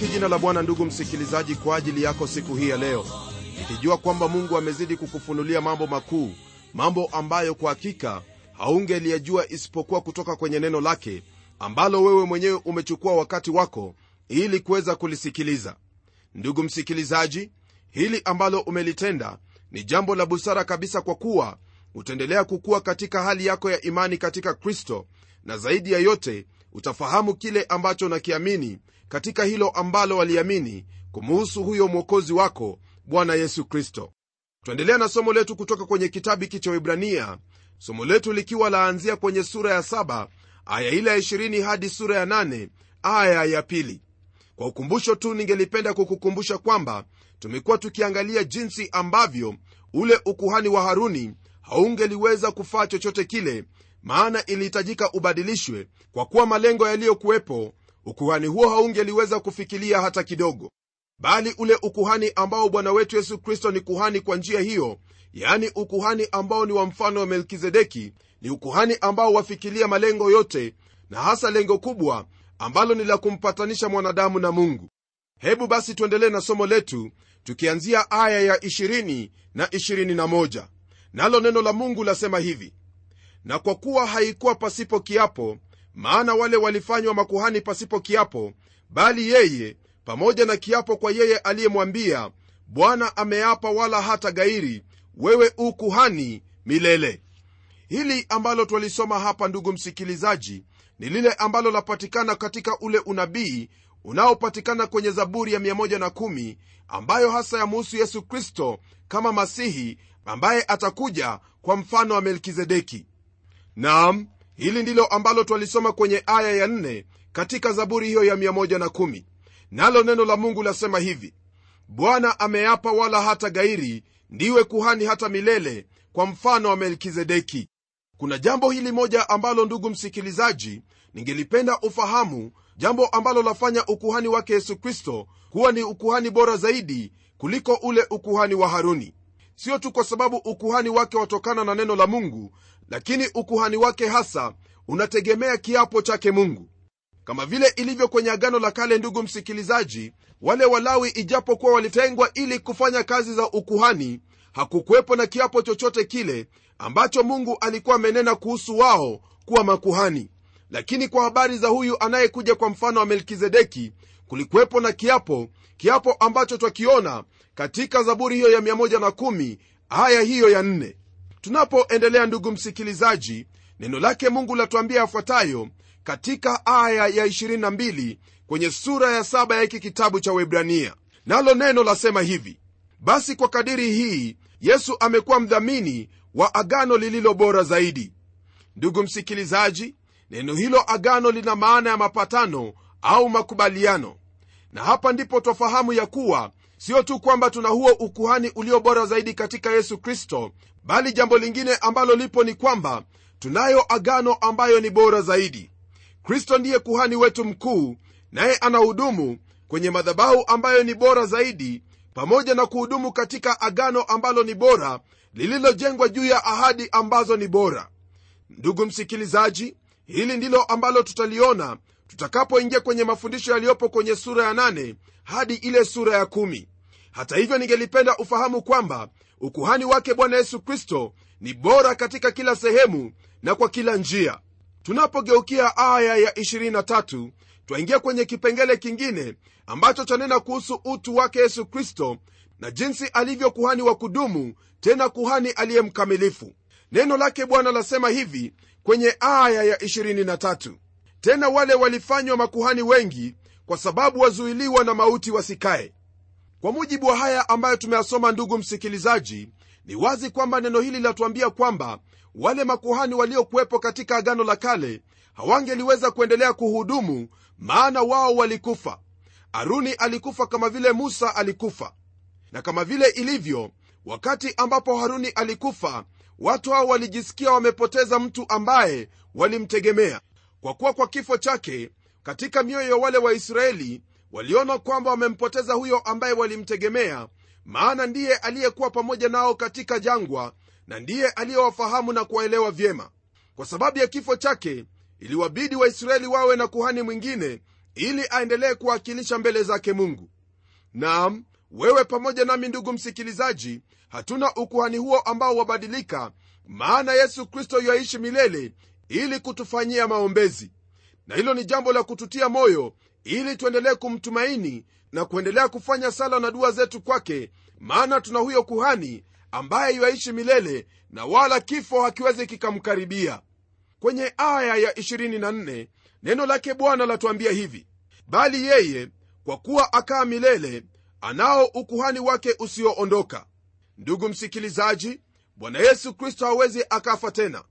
nalibariki jina la bwana ndugu msikilizaji kwa ajili yako siku hii ya leo. Ikijua kwamba mungu amezidi kukufunulia mambo makuu mambo ambayo kwa hakika haungeliyajua isipokuwa kutoka kwenye neno lake ambalo wewe mwenyewe umechukua wakati wako ili kuweza kulisikiliza. Ndugu msikilizaji hili ambalo umelitenda ni jambo la busara kabisa kwa kuwa utaendelea kukuwa katika hali yako ya imani katika kristo na zaidi ya yote utafahamu kile ambacho unakiamini katika hilo ambalo waliamini kumuhusu huyo mwokozi wako bwana yesu kristo. Twaendelea na somo letu kutoka kwenye kitabu hiki cha wibrania somo letu likiwa laanzia kwenye sura ya 7 aya ile ya 20 hadi sura ya 8 aya ya pili. Kwa ukumbusho tu ningelipenda kukukumbusha kwamba tumekuwa tukiangalia jinsi ambavyo ule ukuhani wa haruni haungeliweza kufaa chochote kile maana ilihitajika ubadilishwe kwa kuwa malengo yaliyokuwepo ukuhani huo haungeliweza kufikilia hata kidogo. Bali ule ukuhani ambao bwana wetu yesu kristo ni kuhani kwa njia hiyo yaani ukuhani ambao ni wa mfano wa melkizedeki ni ukuhani ambao wafikilia malengo yote na hasa lengo kubwa ambalo ni la kumpatanisha mwanadamu na mungu. Hebu basi tuendelee na somo letu tukianzia aya ya 20 na 21 nalo neno la mungu lasema hivi na kwa kuwa haikuwa pasipo kiapo maana wale walifanywa makuhani pasipo kiapo bali yeye pamoja na kiapo kwa yeye aliyemwambia bwana ameapa wala hata gairi wewe u kuhani milele. Hili ambalo twalisoma hapa ndugu msikilizaji ni lile ambalo lapatikana katika ule unabii unaopatikana kwenye zaburi ya 110 ambayo hasa yamuhusu yesu kristo kama masihi ambaye atakuja kwa mfano wa melkizedeki. Naam hili ndilo ambalo twalisoma kwenye aya ya 4 katika zaburi hiyo ya 110 nalo neno la mungu lasema hivi bwana ameapa wala hata gairi ndiwe kuhani hata milele kwa mfano wa melkizedeki. Kuna jambo hili moja ambalo ndugu msikilizaji ningelipenda ufahamu jambo ambalo lafanya ukuhani wake yesu kristo kuwa ni ukuhani bora zaidi kuliko ule ukuhani wa haruni. Sio tu kwa sababu ukuhani wake watokana na neno la mungu lakini ukuhani wake hasa unategemea kiapo chake mungu. Kama vile ilivyo kwenye agano la kale ndugu msikilizaji wale walawi ijapokuwa walitengwa ili kufanya kazi za ukuhani hakukuwepo na kiapo chochote kile ambacho mungu alikuwa amenena kuhusu wao kuwa makuhani. Lakini kwa habari za huyu anayekuja kwa mfano wa melkizedeki kulikuwepo na kiapo kiapo ambacho twakiona katika zaburi hiyo ya 110 aya hiyo ya 4 tunapoendelea ndugu msikilizaji neno lake mungu latuambia yafuatayo katika aya ya 22 kwenye sura ya 7 ya hiki kitabu cha webrania nalo neno lasema hivi basi kwa kadiri hii yesu amekuwa mdhamini wa agano lililo bora zaidi. Ndugu msikilizaji neno hilo agano lina maana ya mapatano au makubaliano. Na hapa ndipo twafahamu ya kuwa sio tu kwamba tuna huo ukuhani ulio bora zaidi katika yesu kristo bali jambo lingine ambalo lipo ni kwamba tunayo agano ambayo ni bora zaidi. Kristo ndiye kuhani wetu mkuu naye anahudumu kwenye madhabahu ambayo ni bora zaidi pamoja na kuhudumu katika agano ambalo ni bora lililojengwa juu ya ahadi ambazo ni bora. Ndugu msikilizaji hili ndilo ambalo tutaliona tutakapoingia kwenye mafundisho yaliyopo kwenye sura ya 8 hadi ile sura ya 1 hata hivyo ningelipenda ufahamu kwamba ukuhani wake bwana yesu kristo ni bora katika kila sehemu na kwa kila njia. Tunapogeukia aya ya 23 twaingia kwenye kipengele kingine ambacho chanena kuhusu utu wake yesu kristo na jinsi alivyo kuhani wa kudumu tena kuhani aliye mkamilifu. Neno lake bwana lasema hivi kwenye aya ya 23 tena wale walifanywa makuhani wengi kwa sababu wazuiliwa na mauti wasikae kwa mujibu wa haya ambayo tumeyasoma ndugu msikilizaji ni wazi kwamba neno hili linatuambia kwamba wale makuhani waliokuwepo katika agano la kale hawangeliweza kuendelea kuhudumu maana wao walikufa. Aruni alikufa kama vile musa alikufa. Na kama vile ilivyo wakati ambapo haruni alikufa watu hao walijisikia wamepoteza mtu ambaye walimtegemea. Kwa kuwa kwa kifo chake katika mioyo ya wale waisraeli waliona kwamba wamempoteza huyo ambaye walimtegemea maana ndiye aliyekuwa pamoja nao katika jangwa na ndiye aliyewafahamu na kuwaelewa vyema. Kwa sababu ya kifo chake iliwabidi waisraeli wawe na kuhani mwingine ili aendelee kuwakilisha mbele zake mungu. Naam wewe pamoja nami ndugu msikilizaji hatuna ukuhani huo ambao wabadilika maana yesu kristo yaishi milele ili kutufanyia maombezi. Na hilo ni jambo la kututia moyo ili tuendelee kumtumaini na kuendelea kufanya sala na dua zetu kwake maana tuna huyo kuhani ambaye yaishi milele na wala kifo hakiwezi kikamkaribia. Kwenye aya ya 24 neno lake bwana latuambia hivi bali yeye kwa kuwa akaa milele anao ukuhani wake usioondoka. Ndugu msikilizaji bwana yesu kristo hawezi akafa tena.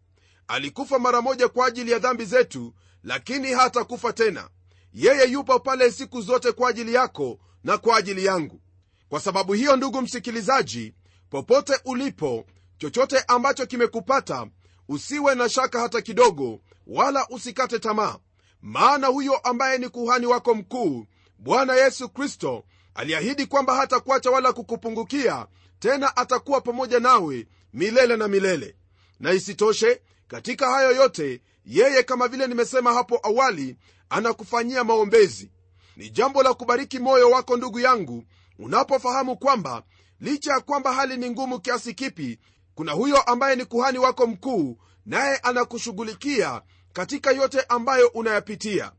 Alikufa mara moja kwa ajili ya dhambi zetu lakini hatakufa tena yeye yupo pale siku zote kwa ajili yako na kwa ajili yangu. Kwa sababu hiyo ndugu msikilizaji popote ulipo chochote ambacho kimekupata usiwe na shaka hata kidogo wala usikate tamaa. Maana huyo ambaye ni kuhani wako mkuu bwana yesu kristo aliahidi kwamba hatakuacha wala kukupungukia tena atakuwa pamoja nawe milele na milele. Na isitoshe katika hayo yote yeye kama vile nimesema hapo awali anakufanyia maombezi. Ni jambo la kubariki moyo wako ndugu yangu unapofahamu kwamba licha ya kwamba hali ni ngumu kiasi kipi kuna huyo ambaye ni kuhani wako mkuu naye anakushughulikia katika yote ambayo unayapitia.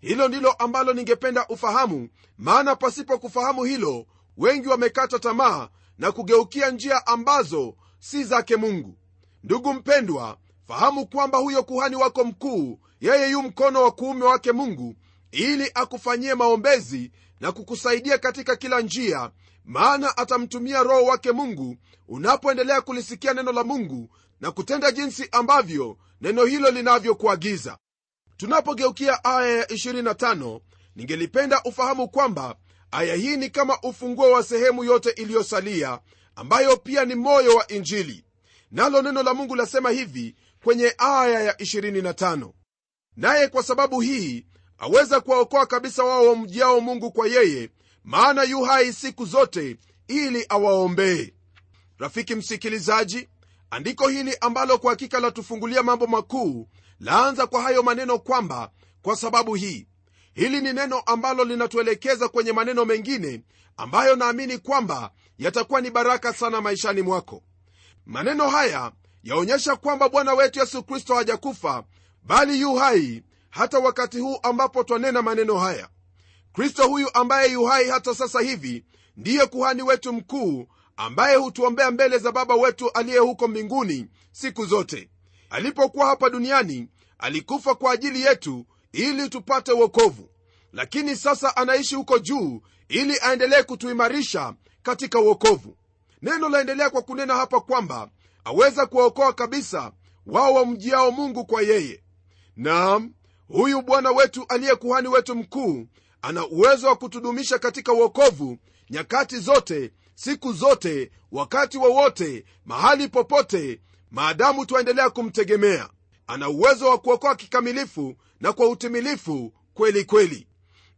Hilo ndilo ambalo ningependa ufahamu maana pasipo kufahamu hilo wengi wamekata tamaa na kugeukia njia ambazo si zake mungu. Ndugu mpendwa fahamu kwamba huyo kuhani wako mkuu yeye yu mkono wa kuume wake mungu ili akufanyie maombezi na kukusaidia katika kila njia maana atamtumia roho wake mungu unapoendelea kulisikia neno la mungu na kutenda jinsi ambavyo neno hilo linavyokuagiza. Tunapogeukia aya ya 25 ningelipenda ufahamu kwamba aya hii ni kama ufunguo wa sehemu yote iliyosalia ambayo pia ni moyo wa injili. Nalo neno la mungu lasema hivi kwenye aya ya 25 naye kwa sababu hii aweza kuwaokoa kabisa wao wamjiao mungu kwa yeye maana yu hai siku zote ili awaombee. Rafiki msikilizaji andiko hili ambalo kwa hakika latufungulia mambo makuu laanza kwa hayo maneno kwamba kwa sababu hii hili ni neno ambalo linatuelekeza kwenye maneno mengine ambayo naamini kwamba yatakuwa ni baraka sana maishani mwako. Maneno haya yaonyesha kwamba bwana wetu yesu kristo hajakufa bali yu hai hata wakati huu ambapo twanena maneno haya. Kristo huyu ambaye yu hai hata sasa hivi ndiye kuhani wetu mkuu ambaye hutuombea mbele za baba wetu aliye huko mbinguni siku zote. Alipokuwa hapa duniani alikufa kwa ajili yetu ili tupate uokovu lakini sasa anaishi huko juu ili aendelee kutuimarisha katika uokovu neno laendelea kwa kunena hapa kwamba aweza kuwaokoa kabisa wao wamjiao mungu kwa yeye. Naam huyu bwana wetu aliye kuhani wetu mkuu ana uwezo wa kutudumisha katika uokovu nyakati zote siku zote wakati wowote mahali popote maadamu twaendelea kumtegemea. Ana uwezo wa kuokoa kikamilifu na kwa utimilifu kweli kweli.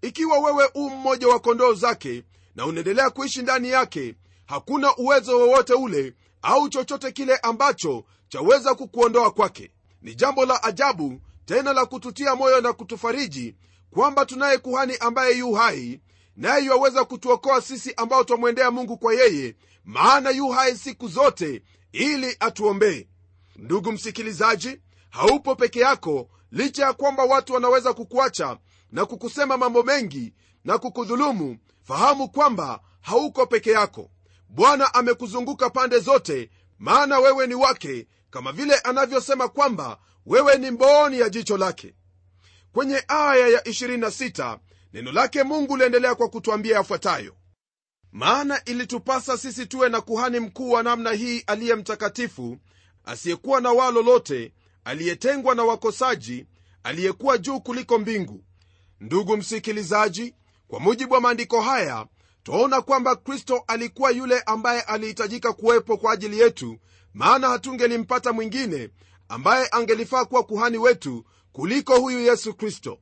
Ikiwa wewe u mmoja wa kondoo zake na unaendelea kuishi ndani yake hakuna uwezo wowote ule au chochote kile ambacho chaweza kukuondoa kwake. Ni jambo la ajabu tena la kututia moyo na kutufariji kwamba tunaye kuhani ambaye yu hai naye yuwaweza kutuokoa sisi ambao twamwendea mungu kwa yeye maana yu hai siku zote ili atuombee. Ndugu msikilizaji haupo peke yako licha ya kwamba watu wanaweza kukuacha na kukusema mambo mengi na kukudhulumu fahamu kwamba hauko peke yako bwana amekuzunguka pande zote maana wewe ni wake kama vile anavyosema kwamba wewe ni mbooni ya jicho lake. Kwenye aya ya 26 neno lake mungu liendelea kwa kutwambia yafuatayo. Maana ilitupasa sisi tuwe na kuhani mkuu wa namna hii aliye mtakatifu asiyekuwa na waa lolote aliyetengwa na wakosaji aliyekuwa juu kuliko mbingu. Ndugu msikilizaji kwa mujibu wa maandiko haya twaona kwamba kristo alikuwa yule ambaye alihitajika kuwepo kwa ajili yetu maana hatungelimpata mwingine ambaye angelifaa kuwa kuhani wetu kuliko huyu yesu kristo.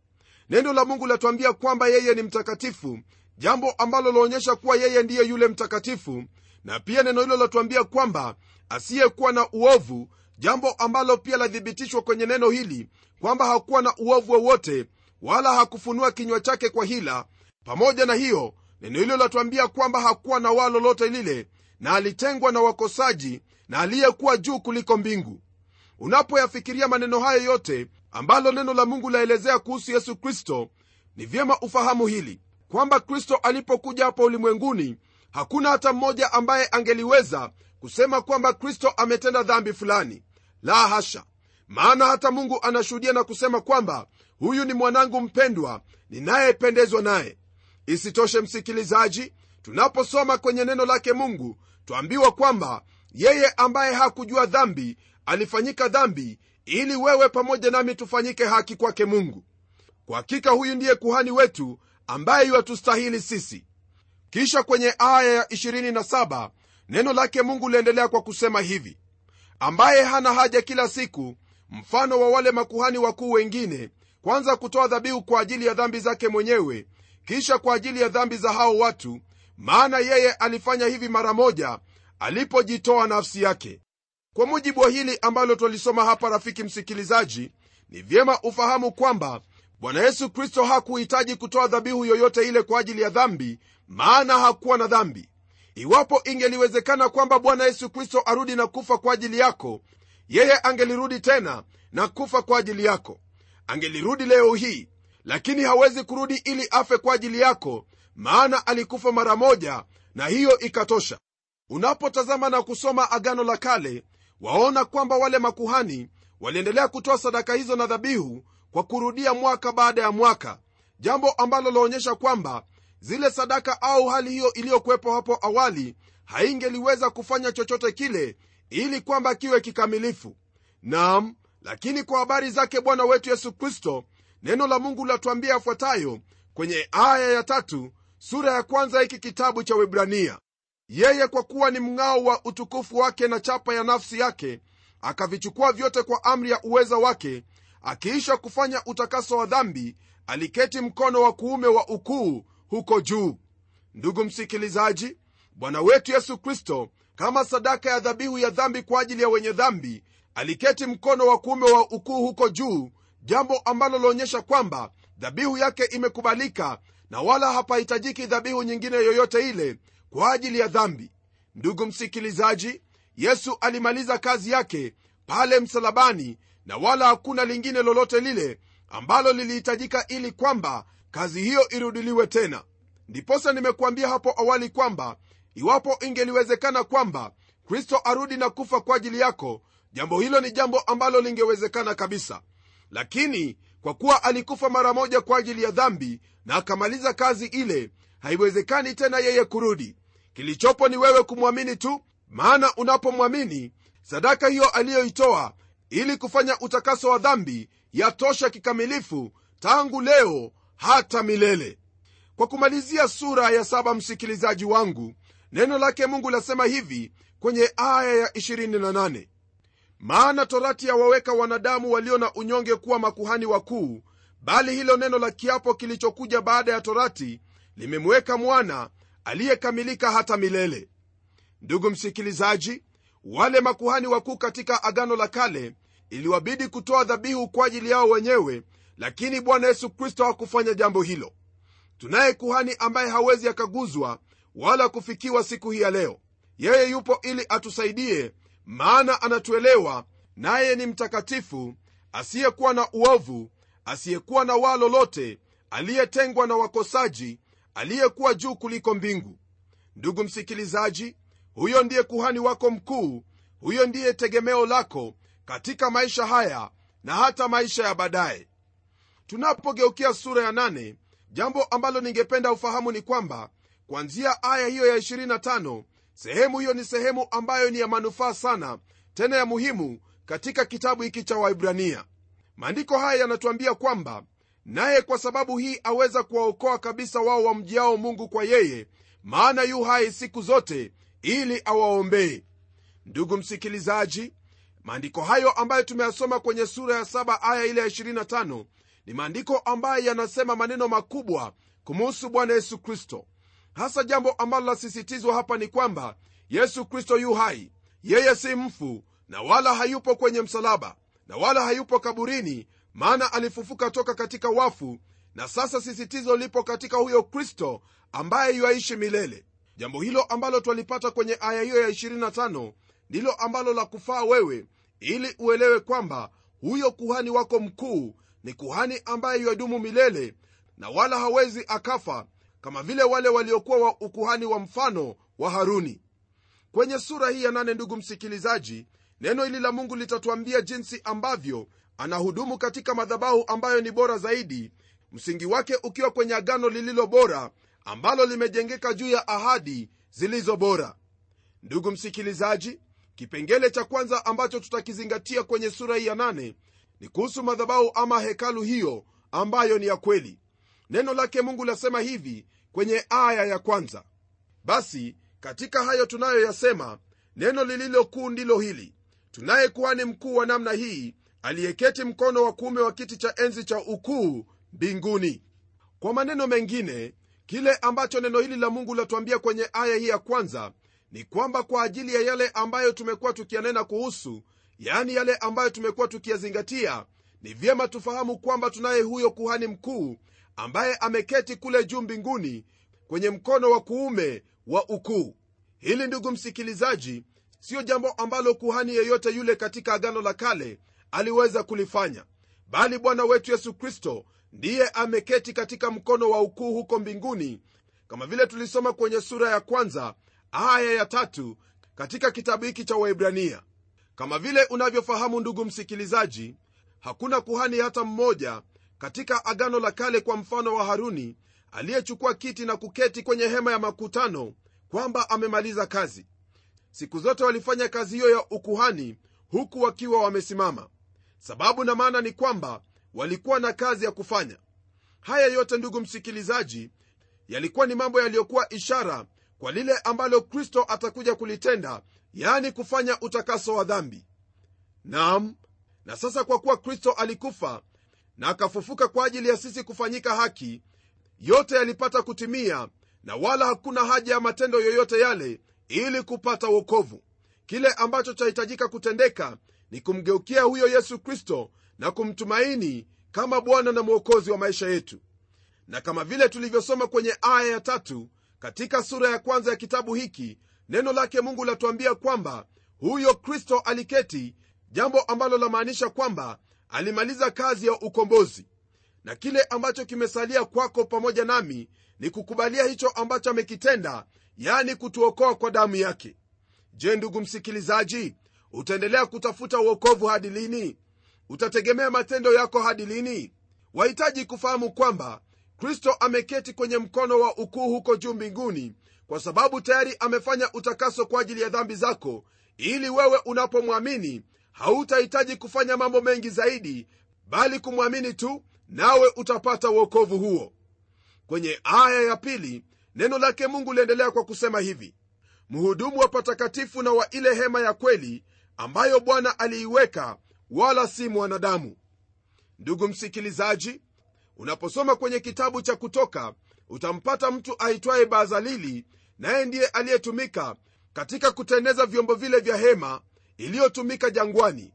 Neno la mungu latuambia kwamba yeye ni mtakatifu jambo ambalo laonyesha kuwa yeye ndiye yule mtakatifu na pia neno hilo latuambia kwamba asiyekuwa na uovu jambo ambalo pia lathibitishwa kwenye neno hili kwamba hakuwa na uovu wowote wala hakufunua kinywa chake kwa hila. Pamoja na hiyo neno hilo latuambia kwamba hakuwa na waa lolote lile na alitengwa na wakosaji na aliyekuwa juu kuliko mbingu. Unapoyafikiria maneno hayo yote ambalo neno la mungu laelezea kuhusu yesu kristo ni vyema ufahamu hili kwamba kristo alipokuja hapa ulimwenguni hakuna hata mmoja ambaye angeliweza kusema kwamba kristo ametenda dhambi fulani. La hasha! Maana hata mungu anashuhudia na kusema kwamba huyu ni mwanangu mpendwa ninayependezwa naye isitoshe msikilizaji tunaposoma kwenye neno lake mungu twambiwa kwamba yeye ambaye hakujua dhambi alifanyika dhambi ili wewe pamoja nami tufanyike haki kwake mungu. Kwa hakika huyu ndiye kuhani wetu ambaye iwatustahili sisi. Kisha kwenye aya ya 27 neno lake mungu liendelea kwa kusema hivi. Ambaye hana haja kila siku mfano wa wale makuhani wakuu wengine kwanza kutoa dhabihu kwa ajili ya dhambi zake mwenyewe kisha kwa ajili ya dhambi za hao watu maana yeye alifanya hivi mara moja alipojitoa nafsi yake. Kwa mujibu wa hili ambalo twalisoma hapa rafiki msikilizaji ni vyema ufahamu kwamba bwana yesu kristo hakuhitaji kutoa dhabihu yoyote ile kwa ajili ya dhambi maana hakuwa na dhambi. Iwapo ingeliwezekana kwamba bwana yesu kristo arudi na kufa kwa ajili yako yeye angelirudi tena na kufa kwa ajili yako. Angelirudi leo hii lakini hawezi kurudi ili afe kwa ajili yako maana alikufa mara moja na hiyo ikatosha. Unapotazama na kusoma agano la kale waona kwamba wale makuhani waliendelea kutoa sadaka hizo na dhabihu kwa kurudia mwaka baada ya mwaka jambo ambalo laonyesha kwamba zile sadaka au hali hiyo iliyokuwepo hapo awali haingeliweza kufanya chochote kile ili kwamba kiwe kikamilifu. Nam lakini kwa habari zake bwana wetu yesu kristo neno la mungu latuambia yafuatayo kwenye aya ya tatu sura ya kwanza hiki kitabu cha webrania yeye kwa kuwa ni mng'ao wa utukufu wake na chapa ya nafsi yake akavichukua vyote kwa amri ya uweza wake akiisha kufanya utakaso wa dhambi aliketi mkono wa kuume wa ukuu huko juu. Ndugu msikilizaji bwana wetu yesu kristo kama sadaka ya dhabihu ya dhambi kwa ajili ya wenye dhambi aliketi mkono wa kuume wa ukuu huko juu jambo ambalo laonyesha kwamba dhabihu yake imekubalika na wala hapahitajiki dhabihu nyingine yoyote ile kwa ajili ya dhambi. Ndugu msikilizaji yesu alimaliza kazi yake pale msalabani na wala hakuna lingine lolote lile ambalo lilihitajika ili kwamba kazi hiyo irudiliwe tena. Ndiposa nimekuambia hapo awali kwamba iwapo ingeliwezekana kwamba kristo arudi na kufa kwa ajili yako jambo hilo ni jambo ambalo lingewezekana kabisa lakini kwa kuwa alikufa mara moja kwa ajili ya dhambi na akamaliza kazi ile haiwezekani tena yeye kurudi. Kilichopo ni wewe kumwamini tu maana unapomwamini sadaka hiyo aliyoitoa ili kufanya utakaso wa dhambi yatosha kikamilifu tangu leo hata milele. Kwa kumalizia sura ya saba msikilizaji wangu neno lake mungu lasema hivi kwenye aya ya 28 maana torati yawaweka wanadamu walio na unyonge kuwa makuhani wakuu bali hilo neno la kiapo kilichokuja baada ya torati limemweka mwana aliyekamilika hata milele. Ndugu msikilizaji wale makuhani wakuu katika agano la kale iliwabidi kutoa dhabihu kwa ajili yao wenyewe lakini bwana yesu kristo hakufanya jambo hilo. Tunaye kuhani ambaye hawezi akaguzwa wala kufikiwa siku hii ya leo. Yeye yupo ili atusaidie maana anatuelewa naye ni mtakatifu asiyekuwa na uovu asiyekuwa na waa lolote aliyetengwa na wakosaji aliyekuwa juu kuliko mbingu. Ndugu msikilizaji huyo ndiye kuhani wako mkuu huyo ndiye tegemeo lako katika maisha haya na hata maisha ya baadaye. Tunapogeukia sura ya nane, jambo ambalo ningependa ufahamu ni kwamba kwanzia aya hiyo ya 25 sehemu hiyo ni sehemu ambayo ni ya manufaa sana tena ya muhimu katika kitabu hiki cha waibrania maandiko haya yanatuambia kwamba naye kwa sababu hii aweza kuwaokoa kabisa wao wamjiao mungu kwa yeye maana yu hai siku zote ili awaombee. Ndugu msikilizaji maandiko hayo ambayo tumeyasoma kwenye sura ya 7 aya ile ya 25 ni maandiko ambayo yanasema maneno makubwa kumuhusu bwana yesu kristo hasa jambo ambalo lasisitizwa hapa ni kwamba yesu kristo yu hai. Yeye si mfu na wala hayupo kwenye msalaba na wala hayupo kaburini maana alifufuka toka katika wafu na sasa sisitizo lipo katika huyo kristo ambaye yuaishi milele. Jambo hilo ambalo twalipata kwenye aya hiyo ya 25 ndilo ambalo la kufaa wewe ili uelewe kwamba huyo kuhani wako mkuu ni kuhani ambaye yuadumu milele na wala hawezi akafa kama vile wale waliokuwa wa ukuhani wa mfano wa haruni. Kwenye sura hii ya nane ndugu msikilizaji neno hili la mungu litatuambia jinsi ambavyo anahudumu katika madhabahu ambayo ni bora zaidi msingi wake ukiwa kwenye agano lililo bora ambalo limejengeka juu ya ahadi zilizo bora. Ndugu msikilizaji kipengele cha kwanza ambacho tutakizingatia kwenye sura hii ya nane ni kuhusu madhabahu ama hekalu hiyo ambayo ni ya kweli. Neno lake mungu lasema hivi kwenye aya ya kwanza. Basi katika hayo tunayoyasema neno lililo kuu ndilo hili. Tunaye kuhani mkuu wa namna hii aliyeketi mkono wa kuume wa kiti cha enzi cha ukuu mbinguni. Kwa maneno mengine kile ambacho neno hili la mungu latuambia kwenye aya hii ya kwanza ni kwamba kwa ajili ya yale ambayo tumekuwa tukiyanena kuhusu yaani yale ambayo tumekuwa tukiyazingatia ni vyema tufahamu kwamba tunaye huyo kuhani mkuu ambaye ameketi kule juu mbinguni kwenye mkono wa kuume wa ukuu. Hili ndugu msikilizaji siyo jambo ambalo kuhani yeyote yule katika agano la kale aliweza kulifanya bali bwana wetu yesu kristo ndiye ameketi katika mkono wa ukuu huko mbinguni kama vile tulisoma kwenye sura ya kwanza aya ya tatu katika kitabu hiki cha waibrania kama vile unavyofahamu ndugu msikilizaji hakuna kuhani hata mmoja katika agano la kale kwa mfano wa haruni aliyechukua kiti na kuketi kwenye hema ya makutano kwamba amemaliza kazi. Siku zote walifanya kazi hiyo ya ukuhani huku wakiwa wamesimama. Sababu na maana ni kwamba walikuwa na kazi ya kufanya. Haya yote ndugu msikilizaji yalikuwa ni mambo yaliyokuwa ishara kwa lile ambalo kristo atakuja kulitenda yaani kufanya utakaso wa dhambi. Nam na sasa kwa kuwa kristo alikufa na akafufuka kwa ajili ya sisi kufanyika haki yote yalipata kutimia na wala hakuna haja ya matendo yoyote yale ili kupata wokovu. Kile ambacho chahitajika kutendeka ni kumgeukia huyo yesu kristo na kumtumaini kama bwana na mwokozi wa maisha yetu. Na kama vile tulivyosoma kwenye aya ya tatu katika sura ya kwanza ya kitabu hiki neno lake mungu latuambia kwamba huyo kristo aliketi jambo ambalo lamaanisha kwamba alimaliza kazi ya ukombozi. Na kile ambacho kimesalia kwako pamoja nami ni kukubalia hicho ambacho amekitenda yani kutuokoa kwa damu yake. Je ndugu msikilizaji utaendelea kutafuta uokovu hadi lini? Utategemea matendo yako hadi lini? Wahitaji kufahamu kwamba kristo ameketi kwenye mkono wa ukuu huko juu mbinguni kwa sababu tayari amefanya utakaso kwa ajili ya dhambi zako ili wewe unapomwamini hautahitaji kufanya mambo mengi zaidi bali kumwamini tu nawe utapata uokovu huo. Kwenye aya ya pili neno lake mungu liendelea kwa kusema hivi mhudumu wa patakatifu na wa ile hema ya kweli ambayo bwana aliiweka wala si mwanadamu. Ndugu msikilizaji unaposoma kwenye kitabu cha kutoka utampata mtu aitwaye bazalili naye ndiye aliyetumika katika kuteneza vyombo vile vya hema iliyotumika jangwani.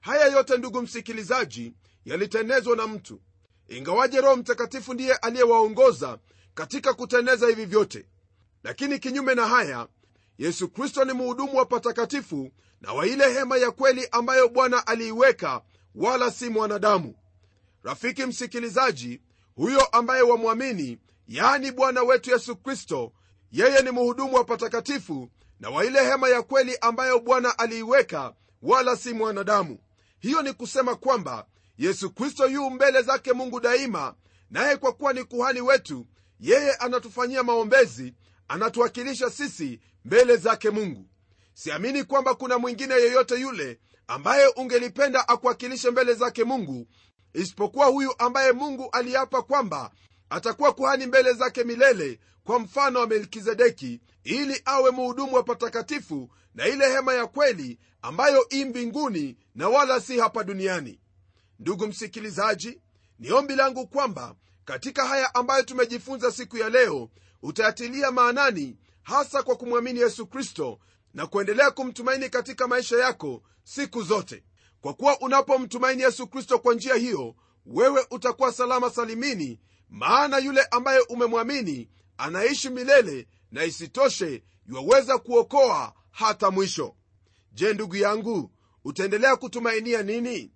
Haya yote ndugu msikilizaji yalitenezwa na mtu. Ingawaje roho mtakatifu ndiye aliyewaongoza katika kuteneza hivi vyote. Lakini kinyume na haya yesu kristo ni mhudumu wa patakatifu na wa ile hema ya kweli ambayo bwana aliiweka wala si mwanadamu. Rafiki msikilizaji huyo ambaye wamwamini yaani bwana wetu yesu kristo yeye ni mhudumu wa patakatifu na wa ile hema ya kweli ambayo bwana aliiweka wala si mwanadamu. Hiyo ni kusema kwamba yesu kristo yu mbele zake mungu daima naye kwa kuwa ni kuhani wetu yeye anatufanyia maombezi anatuwakilisha sisi mbele zake mungu. Siamini kwamba kuna mwingine yeyote yule ambaye ungelipenda akuwakilishe mbele zake mungu isipokuwa huyu ambaye mungu aliapa kwamba atakuwa kuhani mbele zake milele kwa mfano wa melkizedeki ili awe muhudumu wa patakatifu na ile hema ya kweli ambayo i mbinguni na wala si hapa duniani. Ndugu msikilizaji ni ombi langu kwamba katika haya ambayo tumejifunza siku ya leo utayatilia maanani hasa kwa kumwamini yesu kristo na kuendelea kumtumaini katika maisha yako siku zote. Kwa kuwa unapomtumaini yesu kristo kwa njia hiyo wewe utakuwa salama salimini maana yule ambaye umemwamini anaishi milele na isitoshe yuwaweza kuokoa hata mwisho. Je ndugu yangu utaendelea kutumainia nini?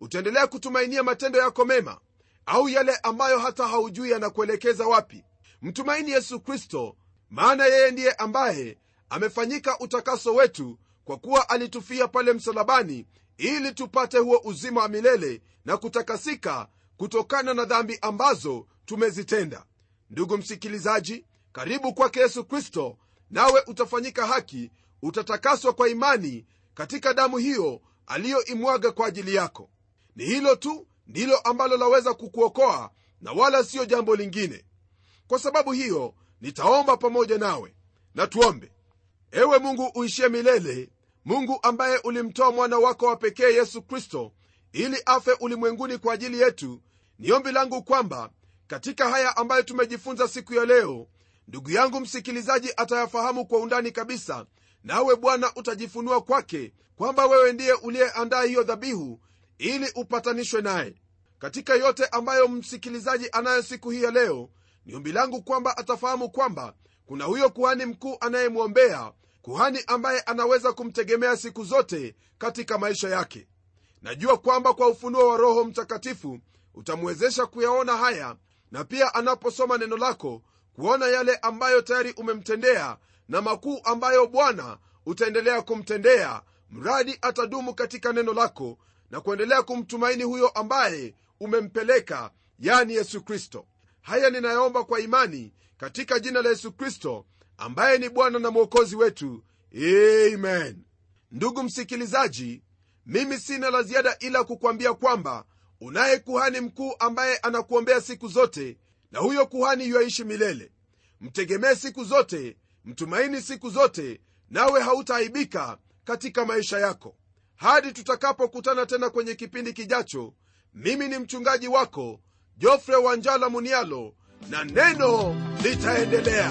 Utaendelea kutumainia matendo yako mema? Au yale ambayo hata haujui yanakuelekeza wapi? Mtumaini yesu kristo maana yeye ndiye ambaye amefanyika utakaso wetu kwa kuwa alitufia pale msalabani ili tupate huo uzima wa milele na kutakasika kutokana na dhambi ambazo tumezitenda. Ndugu msikilizaji karibu kwake yesu kristo nawe utafanyika haki utatakaswa kwa imani katika damu hiyo aliyoimwaga kwa ajili yako. Ni hilo tu ndilo ambalo laweza kukuokoa na wala siyo jambo lingine. Kwa sababu hiyo nitaomba pamoja nawe na tuombe. Ewe mungu uishie milele mungu ambaye ulimtoa mwana wako wa pekee yesu kristo ili afe ulimwenguni kwa ajili yetu ni ombi langu kwamba katika haya ambayo tumejifunza siku ya leo ndugu yangu msikilizaji atayafahamu kwa undani kabisa nawe bwana utajifunua kwake kwamba wewe ndiye uliyeandaa hiyo dhabihu ili upatanishwe naye. Katika yote ambayo msikilizaji anayo siku hii ya leo ni ombi langu kwamba atafahamu kwamba kuna huyo kuhani mkuu anayemwombea kuhani ambaye anaweza kumtegemea siku zote katika maisha yake. Najua kwamba kwa ufunuo wa roho mtakatifu utamwezesha kuyaona haya na pia anaposoma neno lako kuona yale ambayo tayari umemtendea na makuu ambayo bwana utaendelea kumtendea mradi atadumu katika neno lako na kuendelea kumtumaini huyo ambaye umempeleka yani yesu kristo. Haya ninayaomba kwa imani katika jina la yesu kristo ambaye ni bwana na mwokozi wetu. Amen. Ndugu msikilizaji mimi sina la ziada ila kukwambia kwamba unaye kuhani mkuu ambaye anakuombea siku zote na huyo kuhani yuaishi milele. Mtegemee siku zote mtumaini siku zote nawe hautaaibika katika maisha yako. Hadi tutakapokutana tena kwenye kipindi kijacho mimi ni mchungaji wako jofre wanjala munialo na neno litaendelea